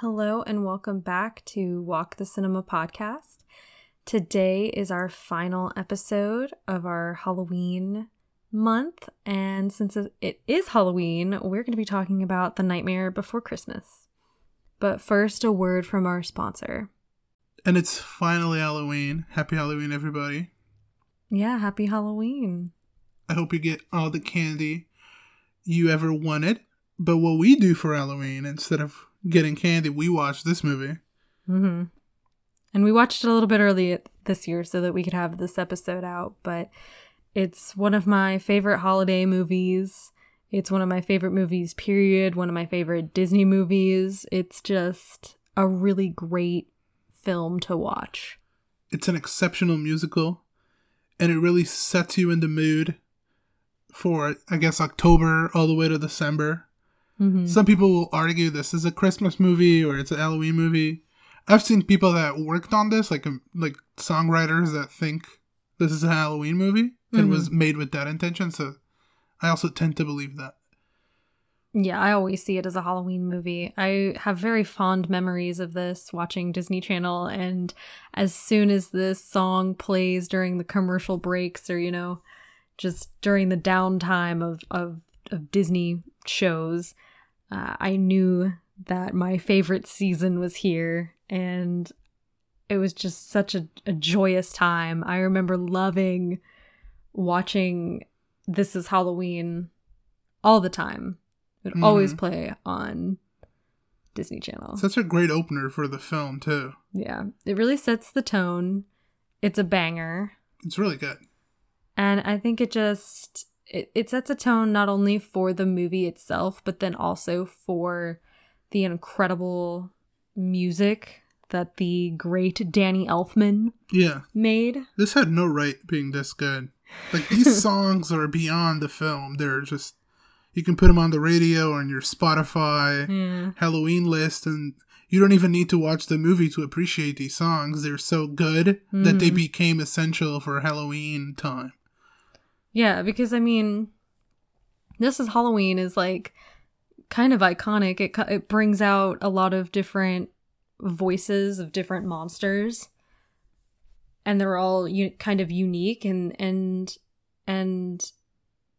Hello, and welcome back to Walk the Cinema podcast. Today is our final episode of our Halloween month, and since it is Halloween, we're going to be talking about The Nightmare Before Christmas. But first, a word from our sponsor. And it's finally Halloween. Happy Halloween, everybody. Yeah, happy Halloween. I hope you get all the candy you ever wanted. But what we do for Halloween, instead of getting candy, we watched this movie. Mm-hmm. And we watched it a little bit early this year so that we could have this episode out. But it's one of my favorite holiday movies. It's one of my favorite movies, period. One of my favorite Disney movies. It's just a really great film to watch. It's an exceptional musical, and it really sets you in the mood for, I guess, October all the way to December. Mm-hmm. Some people will argue this is a Christmas movie or it's a Halloween movie. I've seen people that worked on this, like um, like songwriters that think this is a Halloween movie and Mhm. was made with that intention. So I also tend to believe that. Yeah, I always see it as a Halloween movie. I have very fond memories of this watching Disney Channel, and as soon as this song plays during the commercial breaks or, you know, just during the downtime of, of, of Disney shows, uh, I knew that my favorite season was here, and it was just such a, a joyous time. I remember loving watching This is Halloween all the time. It would always Mhm. play on Disney Channel. Such a great opener for the film too. yeah, it really sets the tone. It's a banger. It's really good. And I think it just it, it sets a tone not only for the movie itself, but then also for the incredible music that the great Danny Elfman Yeah, made. this had no right being this good. Like these songs are beyond the film. They're just you can put them on the radio or on your Spotify Yeah. Halloween list, and you don't even need to watch the movie to appreciate these songs. They're so good that they Mhm. became essential for Halloween time. Yeah, because I mean, this is Halloween is like kind of iconic. It it brings out a lot of different voices of different monsters, and they're all u- kind of unique and and and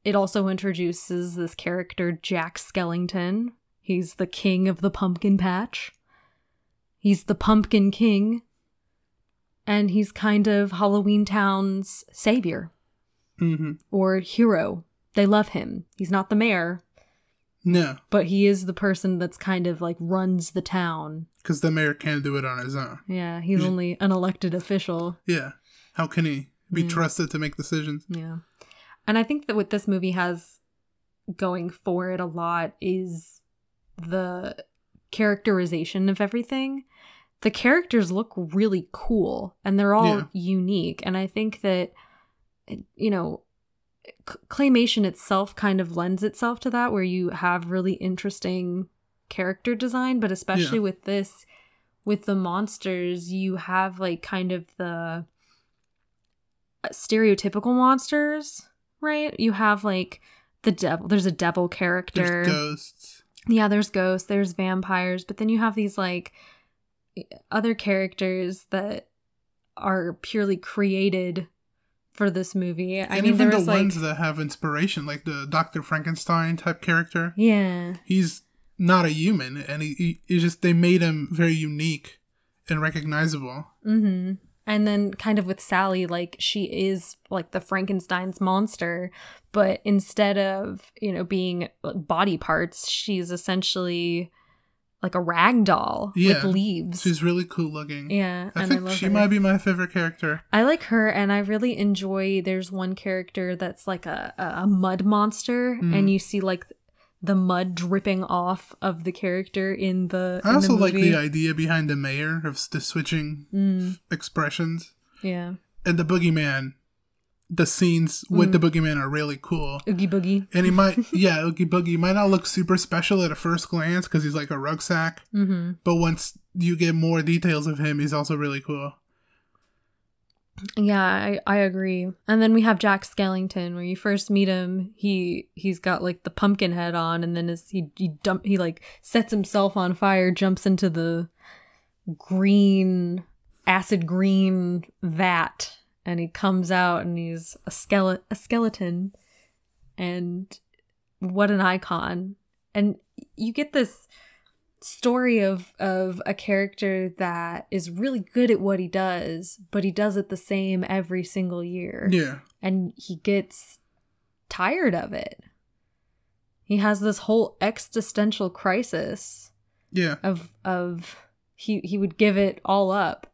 it also introduces this character Jack Skellington. He's the king of the pumpkin patch. He's the pumpkin king. And he's kind of Halloween Town's savior hmm or hero. They love him. He's not the mayor, No, but he is the person that's kind of like runs the town. because the mayor can't do it on his own. Yeah, he's Yeah. only an elected official. Yeah, how can he be Yeah. trusted to make decisions? Yeah. And I think that what this movie has going for it a lot is the characterization of everything. The characters look really cool and they're all Yeah. unique. And I think that, you know, claymation itself kind of lends itself to that, where you have really interesting character design, but especially Yeah. with this, with the monsters, you have like kind of the uh, stereotypical monsters, right? You have like the devil. There's a devil character. There's ghosts. Yeah, there's ghosts, there's vampires, but then you have these like other characters that are purely created for this movie. I and mean, even the like ones that have inspiration, like the Doctor Frankenstein type character, yeah, he's not a human, and he, he it's just they made him very unique and recognizable. mm-hmm. And then kind of with Sally, like she is like the Frankenstein's monster, but instead of you know being body parts, she's essentially like a rag doll Yeah, with leaves. She's really cool looking. yeah, I and think I love she her. might be my favorite character. I like her, and I really enjoy. There's one character that's like a a a mud monster, Mm. and you see like the mud dripping off of the character in the. I in also the like the idea behind the mayor of the switching Mm, expressions yeah, and the boogeyman. The scenes with Mm. the boogeyman are really cool. Oogie Boogie. And he might, yeah, Oogie Boogie might not look super special at a first glance because he's like a rucksack. Mm-hmm. But once you get more details of him, he's also really cool. Yeah, I, I agree. And then we have Jack Skellington, where you first meet him. He he's got like the pumpkin head on, and then as he he dump he like sets himself on fire, jumps into the green acid green vat, and he comes out and he's a skeleton a skeleton, and what an icon! And you get this story of of a character that is really good at what he does, but he does it the same every single year. Yeah. And he gets tired of it. He has this whole existential crisis Yeah. of of he he would give it all up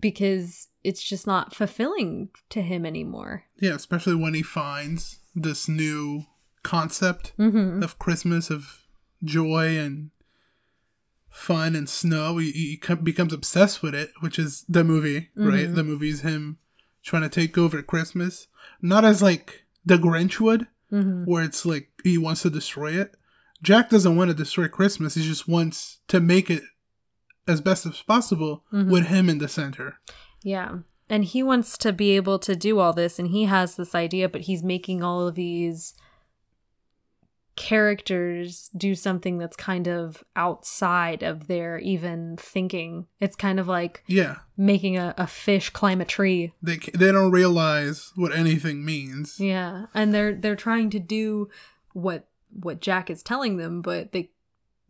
because it's just not fulfilling to him anymore. Yeah, especially when he finds this new concept Mm-hmm. of Christmas of joy and fun and snow. He, he becomes obsessed with it, which is the movie, right? Mhm. The movie's him trying to take over Christmas, not as like the Grinch would, Mm-hmm. where it's like he wants to destroy it. Jack doesn't want to destroy Christmas. He just wants to make it as best as possible Mhm. with him in the center. Yeah. And he wants to be able to do all this and he has this idea, but he's making all of these characters do something that's kind of outside of their even thinking. It's kind of like Yeah, making a, a fish climb a tree. they they don't realize what anything means. Yeah. And they're they're trying to do what what Jack is telling them, but they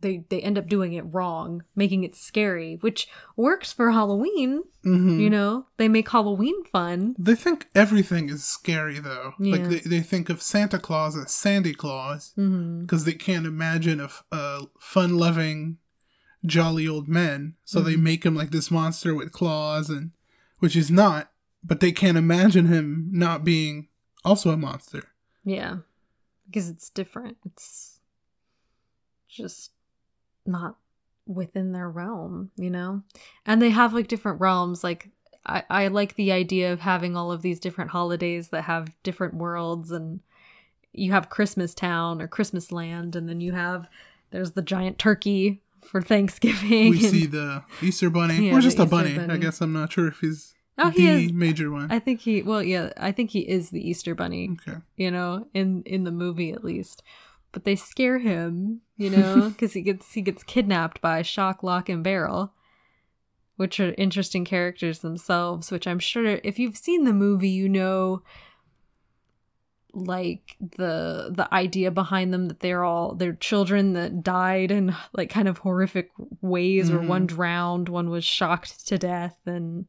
they they end up doing it wrong, making it scary, which works for Halloween, hmm you know? They make Halloween fun. They think everything is scary though. Yeah. Like they, they think of Santa Claus as Sandy Claus because they can't imagine a, a fun-loving, jolly old man. So they Mhm. make him like this monster with claws and which he's not. But they can't imagine him not being also a monster. Yeah. Because it's different. It's just not within their realm, you know? And they have like different realms. Like, I, I like the idea of having all of these different holidays that have different worlds. And you have Christmas Town or Christmas Land. And then you have, there's the giant turkey for Thanksgiving. We and- see the Easter bunny, Yeah, or just a Easter bunny. I guess I'm not sure if he's oh, he the is. major one. I think he, well, yeah, I think he is the Easter bunny. okay. you know, in in the movie at least. But they scare him, you know, because he gets he gets kidnapped by Shock, Lock, and Barrel, which are interesting characters themselves. Which I'm sure if you've seen the movie, you know, like the the idea behind them that they're all they're children that died in like kind of horrific ways, where Mhm. one drowned, one was shocked to death, and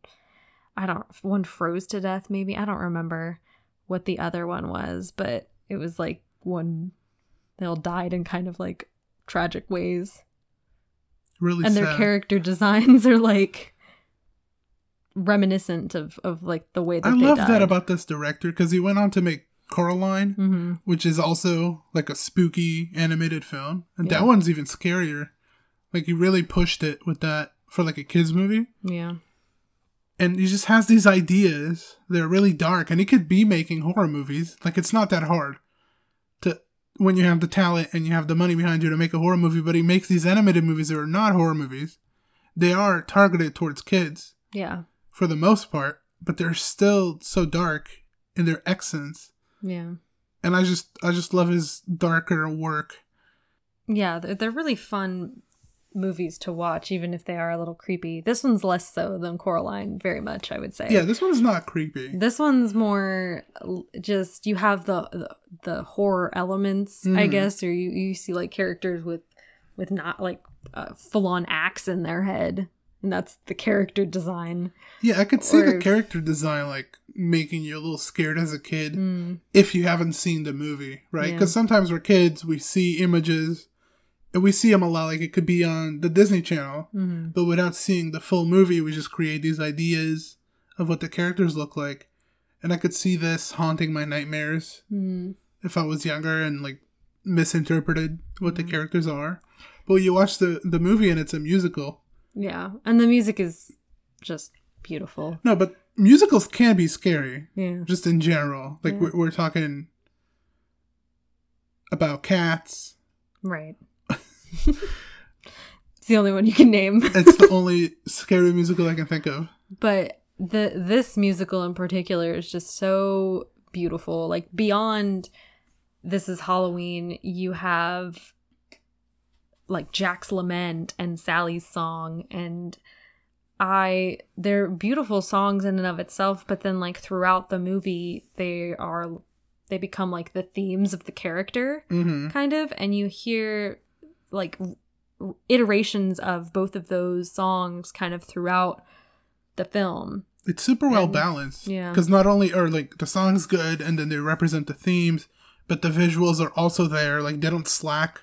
I don't one froze to death. Maybe I don't remember what the other one was, but it was like one they all died in kind of like tragic ways. Really and sad. their character designs are like reminiscent of of like the way that I love died. that about this director because he went on to make Coraline, hmm which is also like a spooky animated film, and Yeah. that one's even scarier. Like he really pushed it with that for like a kids movie, Yeah. and he just has these ideas. They're really dark, and he could be making horror movies. Like it's not that hard when you have the talent and you have the money behind you to make a horror movie. But he makes these animated movies that are not horror movies. They are targeted towards kids Yeah. for the most part, but they're still so dark in their essence. Yeah. And I just I just love his darker work. Yeah, they're, they're really fun movies to watch even if they are a little creepy. This one's less so than Coraline very much, I would say. Yeah, this one's not creepy. This one's more just you have the the, the horror elements, I Mhm. guess, or you you see like characters with with not like a full on axe in their head, and that's the character design. Yeah, I could see the character design like making you a little scared as a kid Mm, if you haven't seen the movie, right? Yeah. Because sometimes we're kids, we see images and we see them a lot. Like it could be on the Disney Channel, mhm. but without seeing the full movie, we just create these ideas of what the characters look like. And I could see this haunting my nightmares Mm. if I was younger and like misinterpreted what the Mhm. characters are. But you watch the the movie and it's a musical. Yeah, and the music is just beautiful. No, but musicals can be scary, Yeah, just in general. Like Yeah. we're, we're talking about cats. right. it's the only one you can name. It's the only scary musical I can think of. but the this musical in particular is just so beautiful. Like beyond this is Halloween, you have like Jack's lament and Sally's song and I they're beautiful songs in and of itself, but then like throughout the movie they are they become like the themes of the character Mm-hmm. kind of and you hear like iterations of both of those songs kind of throughout the film. It's super well And- balanced. yeah. Because not only are like the songs good and then they represent the themes, but the visuals are also there. Like they don't slack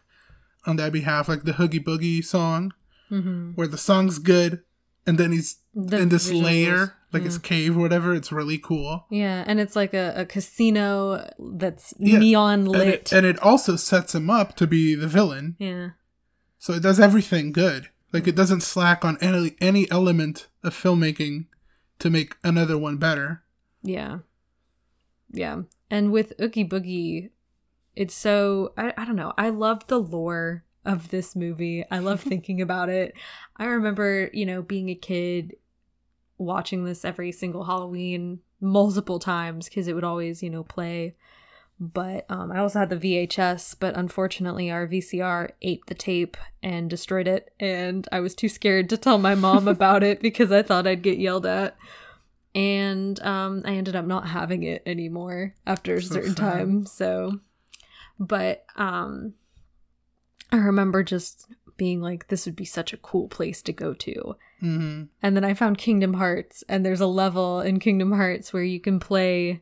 on that behalf. Like the Oogie Boogie song, Mm-hmm. where the song's good and then he's The in this visuals, layer, like yeah. his mm. cave or whatever. It's really cool. Yeah, and it's like a, a casino that's Yeah, neon And lit. it, and it also sets him up to be the villain. yeah. So it does everything good. Like it doesn't slack on any any element of filmmaking to make another one better. Yeah. Yeah. And with Oogie Boogie, it's so I, I don't know. I love the lore of this movie. I love thinking about it. I remember, you know, being a kid watching this every single Halloween multiple times because it would always, you know, play. But um, I also had the VHS, but unfortunately, our VCR ate the tape and destroyed it. And I was too scared to tell my mom about it because I thought I'd get yelled at and um, I ended up not having it anymore after a certain time. So, but um, I remember just being like, "This would be such a cool place to go to." hmm And then I found Kingdom Hearts, and there's a level in Kingdom Hearts where you can play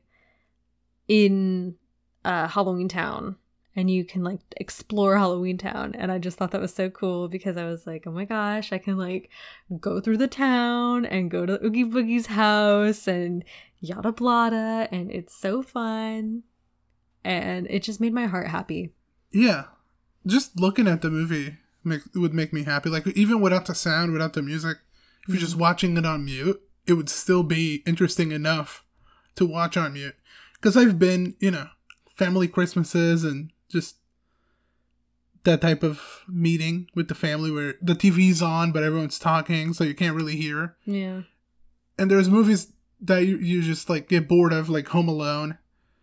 in uh, Halloween Town, and you can like explore Halloween Town. And I just thought that was so cool because I was like, oh my gosh, I can like go through the town and go to Oogie Boogie's house and yada blada, and it's so fun. And it just made my heart happy. Yeah, just looking at the movie make, would make me happy. Like even without the sound, without the music, if you're just watching it on mute, it would still be interesting enough to watch on mute. Because I've been, you know, family Christmases and just that type of meeting with the family where the TV's on but everyone's talking, so you can't really hear. Yeah. And there's movies that you, you just like get bored of, like Home Alone.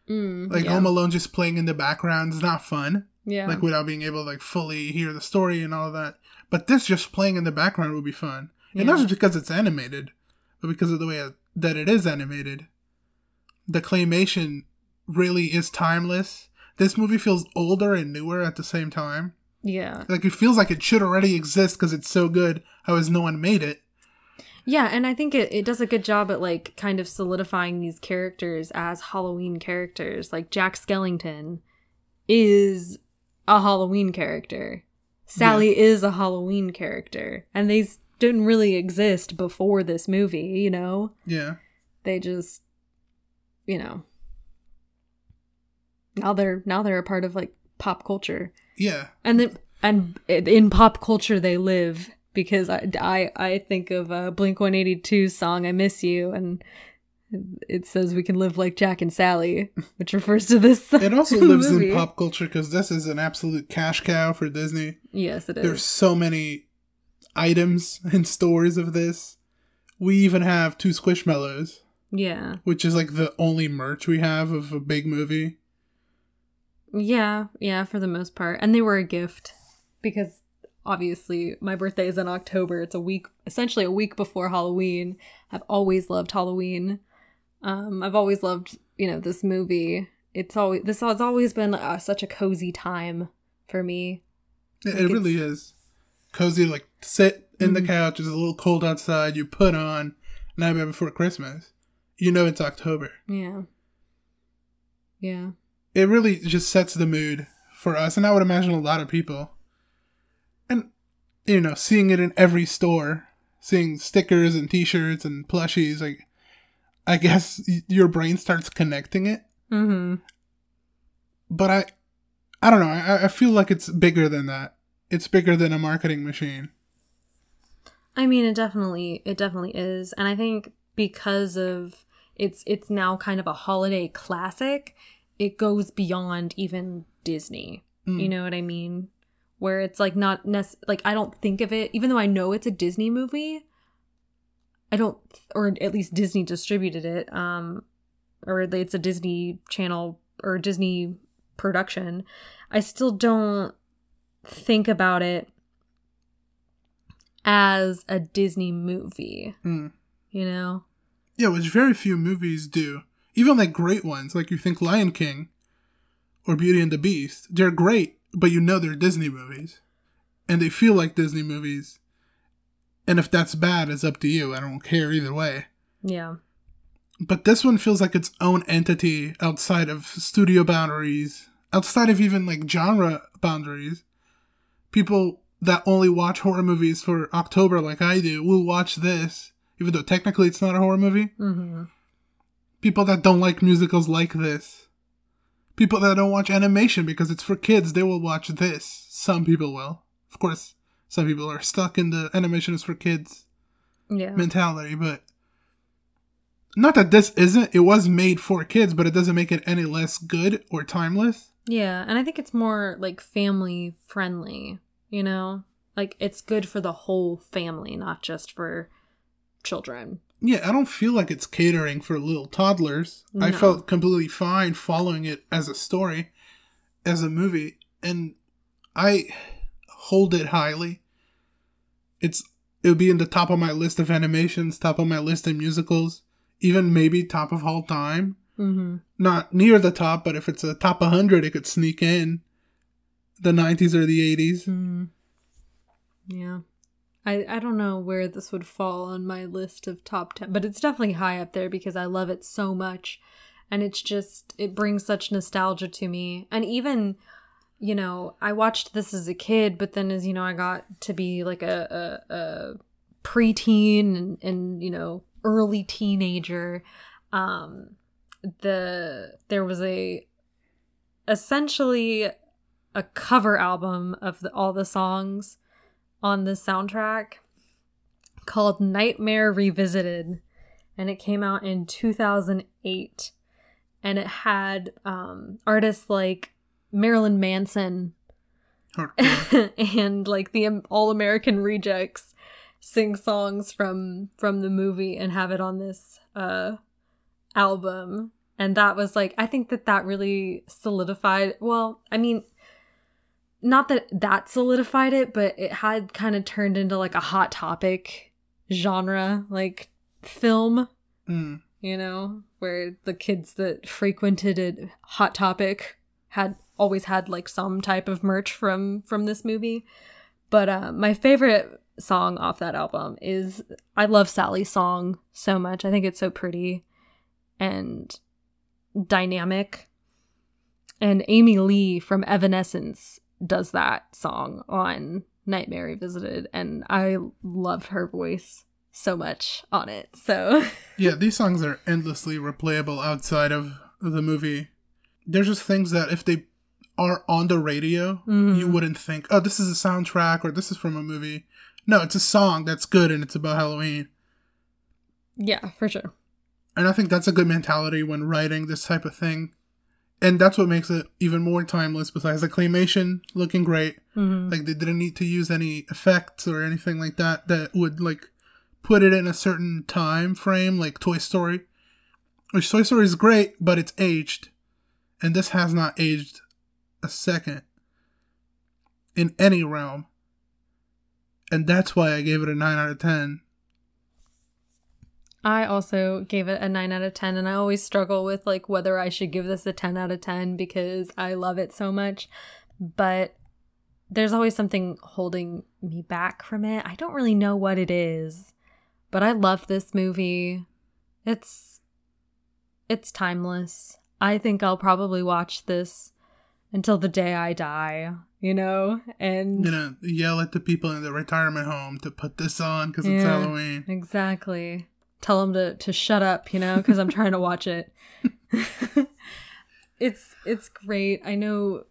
Mm, Like yeah. Home Alone just playing in the background is not fun. Yeah. like without being able to like fully hear the story and all that. But this just playing in the background would be fun, and not just because it's animated, but because of the way that it is animated. The claymation really is timeless. This movie feels older and newer at the same time. yeah. Like it feels like it should already exist because it's so good. How has no one made it? Yeah, and I think it, it does a good job at like kind of solidifying these characters as Halloween characters. Like Jack Skellington is a Halloween character. Sally is a Halloween character. And they s- didn't really exist before this movie, you know? Yeah, They just you know. Now they're now they're a part of like pop culture. yeah, and then and in pop culture they live because I I, I think of a Blink One Eighty Two song "I Miss You" and it says we can live like Jack and Sally, which refers to this. it also lives movie. in pop culture because this is an absolute cash cow for Disney. Yes, it is. There's so many items and stores of this. We even have two Squishmallows, Yeah, which is like the only merch we have of a big movie. yeah, yeah. For the most part, and they were a gift because obviously my birthday is in October. It's a week, essentially a week before Halloween. I've always loved Halloween. Um, I've always loved you know this movie. It's always this has always been uh, such a cozy time for me. It, Like it really is cozy. Like sit in the Mhm. couch. It's a little cold outside. You put on Nightmare Before Christmas. You know it's October. Yeah. Yeah. It really just sets the mood for us, and I would imagine a lot of people. And you know, seeing it in every store, seeing stickers and T-shirts and plushies, like I guess your brain starts connecting it. Mm-hmm. but I, I don't know. I, I feel like it's bigger than that. It's bigger than a marketing machine. I mean, it definitely, it definitely is, and I think because of it's, it's now kind of a holiday classic. It goes beyond even Disney. Mm. You know what I mean? Where it's like not nec- like I don't think of it, even though I know it's a Disney movie. I don't, or at least Disney distributed it, um, or it's a Disney channel or Disney production. I still don't think about it as a Disney movie. Mm. You know? Yeah, which very few movies do. Even like great ones, like you think Lion King or Beauty and the Beast, they're great, but you know they're Disney movies. And they feel like Disney movies. And if that's bad, it's up to you. I don't care either way. Yeah. But this one feels like its own entity outside of studio boundaries, outside of even like genre boundaries. People that only watch horror movies for October, like I do, will watch this, even though technically it's not a horror movie. Mm-hmm. People that don't like musicals like this. People that don't watch animation because it's for kids, they will watch this. Some people will. Of course, some people are stuck in the animation is for kids Yeah. mentality, but not that this isn't. It was made for kids, but it doesn't make it any less good or timeless. Yeah, and I think it's more like family friendly, you know? Like it's good for the whole family, not just for children. Yeah, I don't feel like it's catering for little toddlers. I felt completely fine following it as a story, as a movie, and I hold it highly. It's it would be in the top of my list of animations, top of my list of musicals, even maybe top of all time. Mm-hmm. Not near the top, but if it's a top 100, it could sneak in the 90s or the 80s. Mm-hmm. Yeah. I, I don't know where this would fall on my list of top 10, but it's definitely high up there because I love it so much. And it's just, it brings such nostalgia to me. And even, you know, I watched this as a kid, but then as, you know, I got to be like a, a, a preteen and, and, you know, early teenager, um, the, there was a, essentially a cover album of the, all the songs on the soundtrack called Nightmare Revisited, and it came out in 2008. And it had um, artists like Marilyn Manson and like the All American Rejects sing songs from from the movie and have it on this uh album and that was like i think that that really solidified well i mean not that that solidified it but it had kind of turned into like a hot topic genre like film Mm. you know where the kids that frequented it hot topic had always had like some type of merch from from this movie. But uh, my favorite song off that album is i love sally's song so much. I think it's so pretty and dynamic. And amy lee from evanescence does that song on nightmare revisited and i love her voice so much on it so. Yeah, these songs are endlessly replayable outside of the movie. There's just things that if they are on the radio, Mhm. you wouldn't think, oh, this is a soundtrack or this is from a movie. No, it's a song that's good and it's about Halloween. yeah for sure And I think that's a good mentality when writing this type of thing. And that's what makes it even more timeless besides the claymation looking great. Mhm. Like they didn't need to use any effects or anything like that that would like put it in a certain time frame like Toy Story. Which Toy Story is great, but it's aged. And this has not aged a second in any realm. And that's why I gave it a 9 out of 10. I also gave it a 9 out of 10 and I always struggle with like whether I should give this a 10 out of 10 because I love it so much but there's always something holding me back from it. I don't really know what it is but I love this movie. It's it's timeless. I think I'll probably watch this until the day I die, you know? And I'm gonna yell at the people in the retirement home to put this on because it's Halloween. Exactly. Tell them to to shut up, you know, because I'm trying to watch it. it's it's great. I know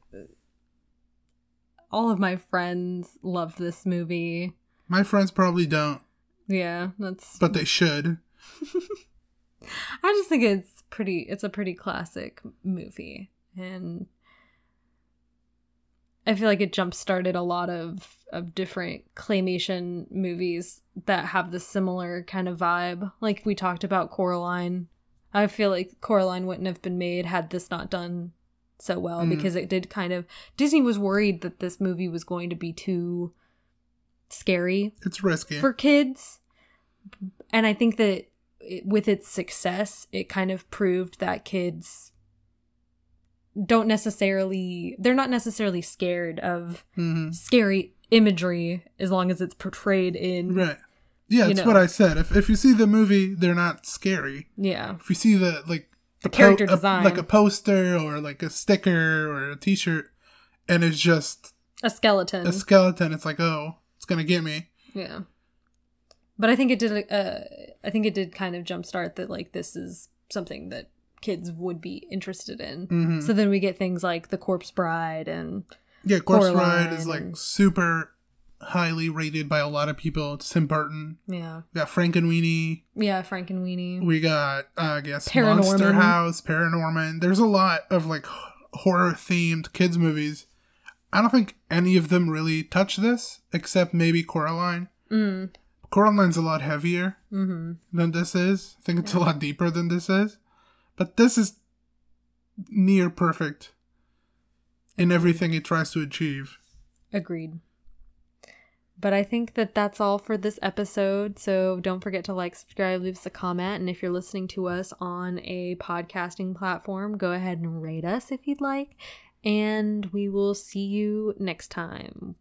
all of my friends love this movie. My friends probably don't, Yeah, that's. but they should. I just think it's pretty. It's a pretty classic movie, and I feel like it jump started a lot of of different claymation movies that have the similar kind of vibe. Like we talked about Coraline. I feel like Coraline wouldn't have been made had this not done so well Mm. because it did kind of Disney was worried that this movie was going to be too scary It's risky. for kids. And I think that it, with its success, it kind of proved that kids don't necessarily they're not necessarily scared of hmm scary imagery as long as it's portrayed in Right. Yeah, know. what I said. If if you see the movie, they're not scary. yeah If you see the like The character a- design. like a poster or like a sticker or a T-shirt, and it's just a skeleton a skeleton, it's like, oh, it's gonna get me. yeah but i think it did uh i think it did kind of jumpstart that like this is something that kids would be interested in hmm so then we get things like the corpse bride and Yeah, Corpse Coraline Bride is like and- super highly rated by a lot of people. It's Tim Burton. yeah We got Frankenweenie. yeah Frankenweenie We got, uh, I guess, Paranorman. Monster House, Paranorman. There's a lot of like horror themed kids movies. I don't think any of them really touch this, except maybe Coraline. mm, Coraline's a lot heavier mm-hmm. than this is. I think it's a lot deeper than this is. But this is near perfect in everything it tries to achieve. Agreed. But I think that that's all for this episode. So don't forget to like, subscribe, leave us a comment. And if you're listening to us on a podcasting platform, go ahead and rate us if you'd like. And we will see you next time.